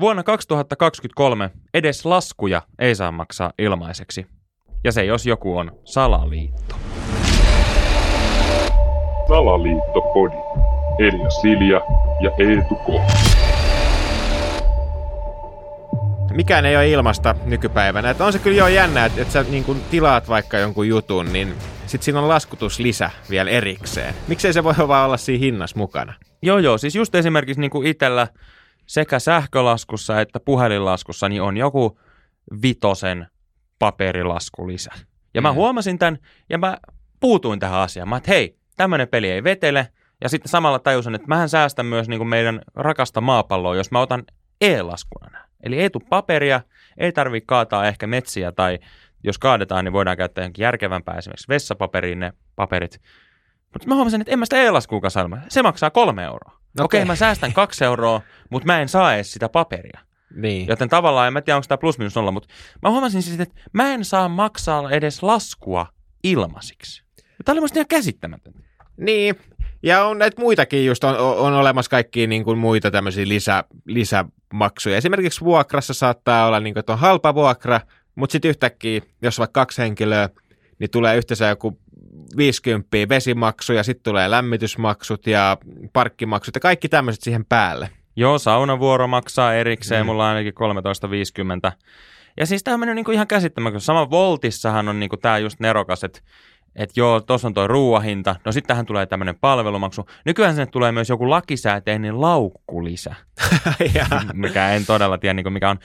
Vuonna 2023 edes laskuja ei saa maksaa ilmaiseksi. Ja se jos joku on salaliitto. Salaliittopodi. Elia Silja ja Eetu K. Mikään ei ole ilmasta nykypäivänä. Että on se kyllä jo jännä, että, että sä niin kun tilaat vaikka jonkun jutun, niin sitten siinä on laskutuslisä vielä erikseen. Miksei se voi vaan olla siinä hinnassa mukana? Joo, joo. Siis just esimerkiksi niin kuin itsellä sekä sähkölaskussa että puhelinlaskussa niin on joku vitosen paperilasku lisä. Ja mä Mm. huomasin tämän ja mä puutuin tähän asiaan. Mä että hei, tämmöinen peli ei vetele. Ja sitten samalla tajusin, että mähän säästän myös niin kuin meidän rakasta maapalloa, jos mä otan e-laskuna nämä. Eli ei tule paperia, ei tarvitse kaataa ehkä metsiä tai jos kaadetaan, niin voidaan käyttää johonkin järkevämpää esimerkiksi vessapaperiin ne paperit. Mutta mä huomasin, että en mä sitä e-laskuun salma. Se maksaa kolme euroa. Okei, okay. Mä säästän kaksi euroa, mutta mä en saa edes sitä paperia. Niin. Joten tavallaan, en mä tiedä, onko tämä plus minus nolla, mutta mä huomasin siis, että mä en saa maksaa edes laskua ilmaisiksi. Tämä oli musta ihan käsittämätöntä. Niin, ja on näitä muitakin just, on, on olemassa kaikkia niin kuin muita tämmöisiä lisä, lisämaksuja. Esimerkiksi vuokrassa saattaa olla, niin kuin, että on halpa vuokra, mutta sitten yhtäkkiä, jos on vaikka kaksi henkilöä, niin tulee yhteensä joku 50 vesimaksu ja sitten tulee lämmitysmaksut ja parkkimaksut ja kaikki tämmöiset siihen päälle. Joo, saunavuoro maksaa erikseen, Mm. mm. mulla on ainakin 13.50. Ja siis tämä on mennyt niinku ihan käsittämätön. Sama Voltissahan on niinku tämä just nerokas, että et joo, tuossa on tuo ruuahinta, no sitten tähän tulee tämmöinen palvelumaksu. Nykyään sinne tulee myös joku lakisääteinen laukkulisä, mikä en todella tiedä niinku mikä on.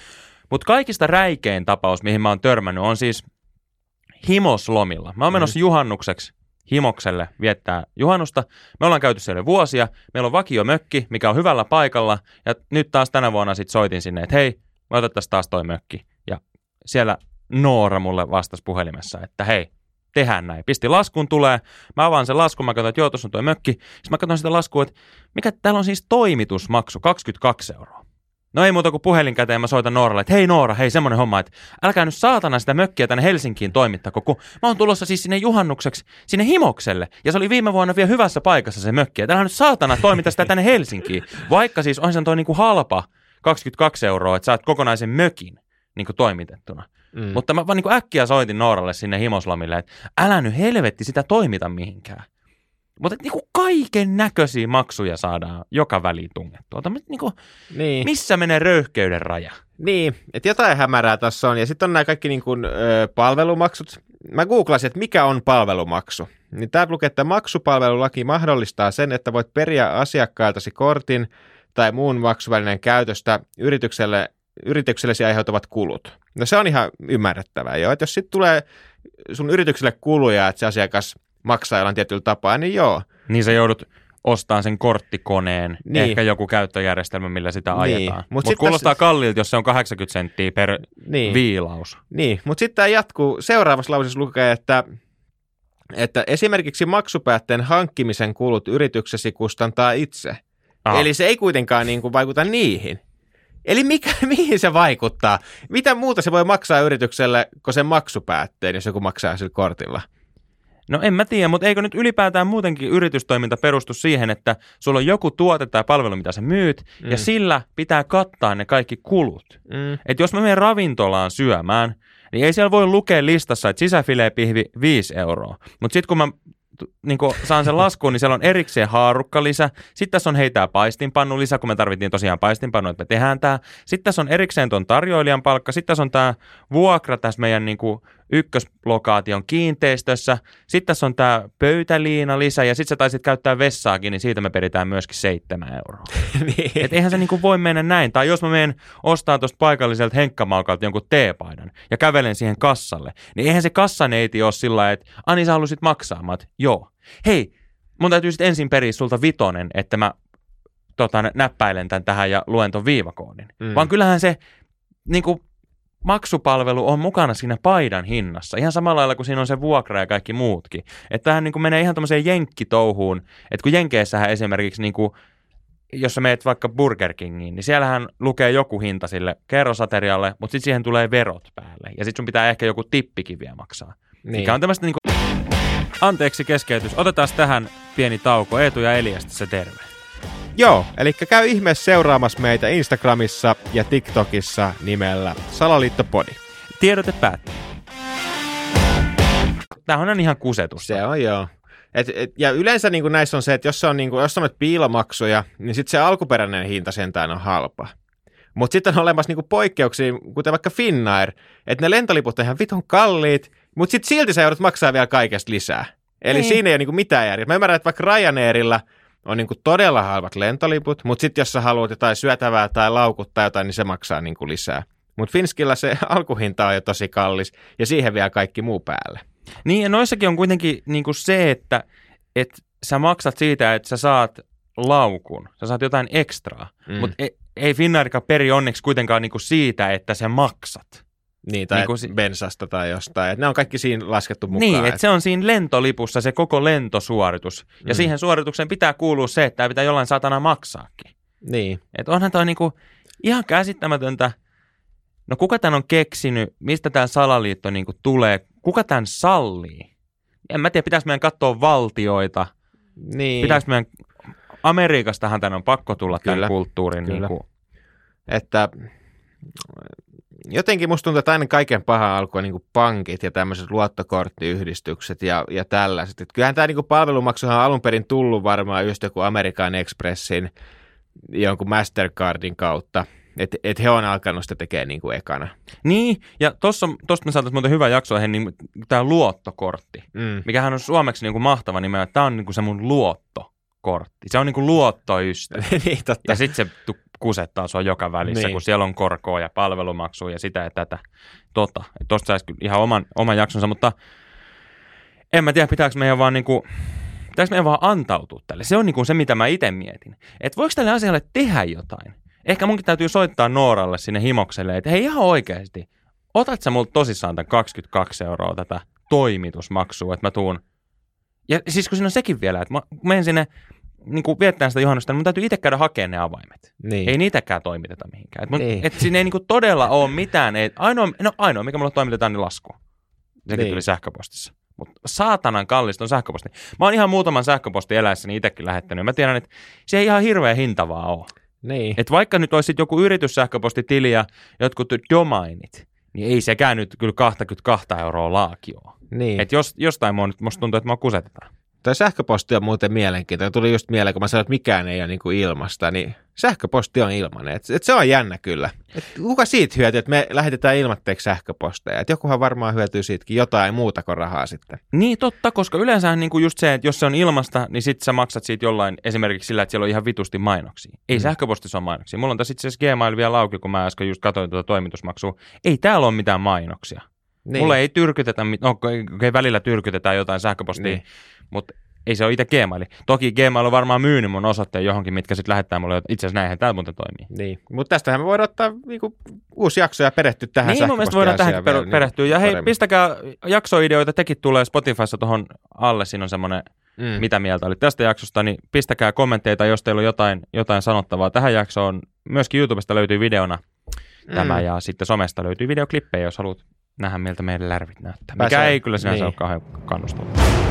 Mutta kaikista räikein tapaus, mihin mä oon törmännyt, on siis himoslomilla. Mä oon menossa juhannukseksi himokselle viettää juhannusta. Me ollaan käyty siellä vuosia. Meillä on vakio mökki, mikä on hyvällä paikalla. Ja nyt taas tänä vuonna sit soitin sinne, että hei, me otettaisiin taas toi mökki. Ja siellä Noora mulle vastasi puhelimessa, että hei, tehdään näin. Pisti laskun tulee. Mä avaan sen laskun, mä katson, että joo, tuossa on toi mökki. Sitten mä katson sitä laskua, että mikä täällä on siis toimitusmaksu, 22 euroa. No ei muuta kuin puhelin käteen, mä soitan Nooralle, että hei Noora, hei semmonen homma, että älkää nyt saatana sitä mökkiä tänne Helsinkiin toimittako, kun mä oon tulossa siis sinne juhannukseksi, sinne himokselle, ja se oli viime vuonna vielä hyvässä paikassa se mökki, että nyt saatana toimita sitä tänne Helsinkiin, vaikka siis on sen toi niinku halpa 22 euroa, että saat kokonaisen mökin niinku toimitettuna. mm. Mutta mä vaan niinku äkkiä soitin Nooralle sinne himoslomille, että älä nyt helvetti sitä toimita mihinkään. Mutta niinku kaiken näköisiä maksuja saadaan joka väliin tungettua. Tämmöset niinku, niin. missä menee röyhkeyden raja? Niin, että jotain hämärää tässä on. Ja sitten on nämä kaikki niin kuin, ö, palvelumaksut. Mä googlasin, että mikä on palvelumaksu. Niin tää lukee, että maksupalvelulaki mahdollistaa sen, että voit periä asiakkailtasi kortin tai muun maksuvälineen käytöstä yritykselle, yrityksellesi aiheutuvat kulut. No se on ihan ymmärrettävää jo. Että jos sitten tulee sun yritykselle kuluja, että se asiakas maksaa jollain tietyllä tapaa, niin joo. Niin sä joudut ostamaan sen korttikoneen, Niin. ehkä joku käyttöjärjestelmä, millä sitä Niin. ajetaan. Mut Mutta sit Mut kuulostaa tässä- kalliilta, jos se on 80 senttiä per Niin. viilaus. Niin, mutta sitten tämä jatkuu. Seuraavassa lauseessa lukee, että, että esimerkiksi maksupäätteen hankkimisen kulut yrityksesi kustantaa itse. Aha. Eli se ei kuitenkaan niin kuin vaikuta niihin. Eli mikä, mihin se vaikuttaa? Mitä muuta se voi maksaa yritykselle kuin sen maksupäätteen, jos joku maksaa sillä kortilla? No en mä tiedä, mutta eikö nyt ylipäätään muutenkin yritystoiminta perustu siihen, että sulla on joku tuote tai palvelu, mitä sä myyt, Mm. ja sillä pitää kattaa ne kaikki kulut. Mm. Että jos mä menen ravintolaan syömään, niin ei siellä voi lukea listassa, että sisäfilepihvi 5 euroa. Mutta sitten kun mä niin kun saan sen laskuun, niin siellä on erikseen haarukkalisä. Sitten tässä on heitä paistinpannu lisä, kun me tarvittiin tosiaan paistinpannu, että me tehdään tämä. Sitten tässä on erikseen tuon tarjoilijan palkka. Sitten tässä on tämä vuokra tässä meidän niin kuin ykköslokaation kiinteistössä. Sitten tässä on tämä pöytäliina lisä ja sitten sä taisit käyttää vessaakin, niin siitä me peritään myöskin 7 euroa. niin. Et eihän se niinku voi mennä näin. Tai jos mä menen ostaa tuosta paikalliselta henkkamaukalta jonkun teepaidan ja kävelen siihen kassalle, niin eihän se kassaneiti ole sillä että Ani sä halusit maksaa. Mä oot, joo. Hei, mun täytyy sitten ensin periä sulta vitonen, että mä tota, näppäilen tämän tähän ja luen ton viivakoodin. Mm. Vaan kyllähän se niinku, maksupalvelu on mukana siinä paidan hinnassa. Ihan samalla lailla kuin siinä on se vuokra ja kaikki muutkin. Että tämähän niin menee ihan tämmöiseen jenkkitouhuun. Että kun Jenkeissähän esimerkiksi, niin kuin, jos sä meet vaikka Burger Kingiin, niin siellähän lukee joku hinta sille kerrosaterialle, mutta sitten siihen tulee verot päälle. Ja sitten sun pitää ehkä joku tippikin vielä maksaa. niin. Mikä on tämmöistä niin kuin... Anteeksi keskeytys. Otetaan tähän pieni tauko. Eetu ja Eliasta se terve. Joo, eli käy ihmeessä seuraamassa meitä Instagramissa ja TikTokissa nimellä Salaliittopodi. Tiedote päättyy. Tämähän on ihan kusetusta. Se on joo. Et, et, ja yleensä niin näissä on se, että jos, se on, niin kuin, jos on piilomaksuja, niin sitten se alkuperäinen hinta sentään on halpa. Mutta sitten on olemassa niin poikkeuksia, kuten vaikka Finnair, että ne lentoliput on ihan vitun kalliit, mutta sitten silti sä joudut maksaa vielä kaikesta lisää. Eli niin. siinä ei ole niin mitään järjeä. Mä ymmärrän, että vaikka Ryanairilla on niin todella halvat lentoliput, mutta sitten jos sä haluat jotain syötävää tai laukuttaa jotain, niin se maksaa niin lisää. Mutta Finskillä se alkuhinta on jo tosi kallis ja siihen vielä kaikki muu päälle. Niin ja noissakin on kuitenkin niin kuin se, että, että sä maksat siitä, että sä saat laukun, sä saat jotain ekstraa, mm. mutta ei, ei Finnairika peri onneksi kuitenkaan niin kuin siitä, että sä maksat. Niin, tai niin kuin si- bensasta tai jostain. Et ne on kaikki siinä laskettu mukaan. Niin, että et se on siinä lentolipussa se koko lentosuoritus. Ja mm. siihen suoritukseen pitää kuulua se, että tämä pitää jollain satana maksaakin. Niin. Että onhan toi niinku ihan käsittämätöntä. No kuka tämän on keksinyt, mistä tämä salaliitto niinku tulee, kuka tämän sallii? En mä tiedä, pitäisi meidän katsoa valtioita. Niin. Pitäisi meidän, Amerikastahan tämän on pakko tulla Kyllä. tämän kulttuurin. Kyllä. Niinku. Että jotenkin musta tuntuu, että aina kaiken paha alkoi niin pankit ja tämmöiset luottokorttiyhdistykset ja, ja tällaiset. Et kyllähän tämä niin palvelumaksuhan on alun perin tullut varmaan just joku Amerikan Expressin jonkun Mastercardin kautta. Että et he on alkanut sitä tekemään niin kuin ekana. Niin, ja tuossa me saataisiin muuten hyvä jakso, niin tämä luottokortti, mm. mikähän on suomeksi niin kuin mahtava nimeä. Tämä on niin kuin se mun luottokortti. Se on niin kuin luottoystävä. niin, totta. Ja sitten se kusettaa sua joka välissä, niin. kun siellä on korkoa ja palvelumaksua ja sitä ja tätä. Tota, tuosta saisi ihan oman, oman jaksonsa, mutta en mä tiedä, pitääkö meidän vaan niinku, pitääkö meidän vaan antautua tälle. Se on niinku se, mitä mä itse mietin. Että voiko tälle asialle tehdä jotain? Ehkä munkin täytyy soittaa Nooralle sinne himokselle, että hei ihan oikeasti, otat sä multa tosissaan tämän 22 euroa tätä toimitusmaksua, että mä tuun. Ja siis kun siinä on sekin vielä, että mä menen sinne niin kuin viettää sitä juhannusta, niin mun täytyy itse käydä hakemaan ne avaimet. Niin. Ei niitäkään toimiteta mihinkään. Et mun, niin. et siinä ei niin kuin todella ole mitään. Ei, ainoa, no ainoa, mikä mulle toimitetaan, niin lasku. Sekin niin. tuli sähköpostissa. Mutta saatanan kallista on sähköposti. Mä oon ihan muutaman sähköposti eläessäni itsekin lähettänyt. Mä tiedän, että se ei ihan hirveän hintavaa ole. Niin. Et vaikka nyt olisi joku yrityssähköpostitili ja jotkut domainit, niin ei sekään nyt kyllä 22 euroa laakioa. Niin. Et jos, jostain mua nyt musta tuntuu, että mä kusetetaan. Toi sähköposti on muuten mielenkiintoinen. Tuli just mieleen, kun mä sanoin, että mikään ei ole niin kuin ilmasta, niin sähköposti on ilmanen. Et, et se on jännä kyllä. Et kuka siitä hyötyy, että me lähetetään ilmatteeksi sähköposteja? Et jokuhan varmaan hyötyy siitäkin jotain muuta kuin rahaa sitten. Niin totta, koska yleensä niin kuin just se, että jos se on ilmasta, niin sitten sä maksat siitä jollain esimerkiksi sillä, että siellä on ihan vitusti mainoksia. Ei mm. sähköpostissa ole mainoksia. Mulla on tässä itse asiassa Gmail vielä auki, kun mä äsken just katsoin tuota toimitusmaksua. Ei täällä ole mitään mainoksia. Niin. Mulle ei tyrkytetä, no okay, välillä tyrkytetään jotain sähköpostia, niin. mutta ei se ole itse Gmail. Toki Gmail on varmaan myynyt mun osoitteen johonkin, mitkä sitten lähettää mulle, itse asiassa näinhän tämä muuten toimii. Niin, mutta tästähän me voidaan ottaa niinku, uusi jakso ja perehtyä tähän Niin, mun mielestä voidaan tähän per- perehtyä. Ja hei, paremmin. pistäkää jaksoideoita, tekin tulee Spotifyssa tuohon alle, siinä on semmoinen mm. mitä mieltä oli tästä jaksosta, niin pistäkää kommentteita, jos teillä on jotain, jotain sanottavaa tähän jaksoon. Myöskin YouTubesta löytyy videona mm. tämä ja sitten somesta löytyy videoklippejä, jos haluat nähdä miltä meidän lärvit näyttää. Mikä Pääsee. ei kyllä sinänsä niin. ole kauhean kannustavaa.